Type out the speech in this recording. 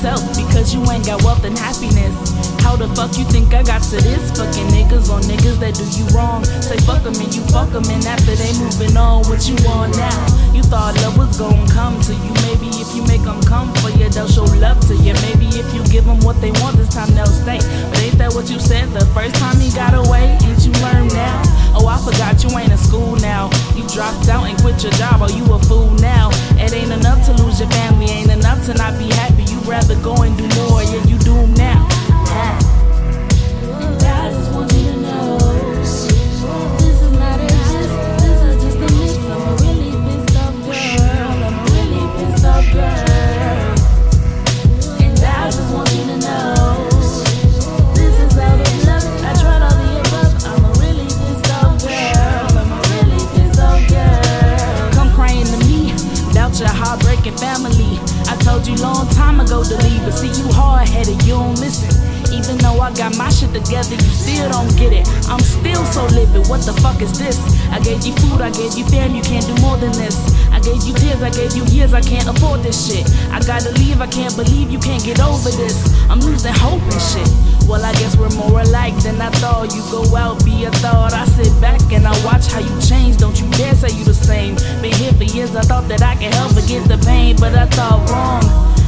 yourself because you ain't got wealth and happiness. How the fuck you think I got to this? Fucking niggas on niggas that do you wrong. Say fuck them and you fuck them, and after they moving on, what you on now? You thought love was gonna come to you. Maybe if you make them come for you, they'll show love to you. Maybe if you give them what they want, this time they'll stay. But ain't that what you said the first time? Fool now. It ain't enough to lose your family, ain't enough to not be happy. You'd rather go and do more, you don't listen. Even though I got my shit together, you still don't get it. I'm still so livid. What the fuck is this? I gave you food, I gave you fam, you can't do more than this. I gave you tears, I gave you years, I can't afford this shit. I gotta leave, I can't believe you can't get over this. I'm losing hope and shit. Well, I guess we're more alike than I thought. You go out, be a thought. I sit back and I watch how you change. Don't you dare say you the same. Been here for years, I thought that I could help forget the pain, but I thought wrong.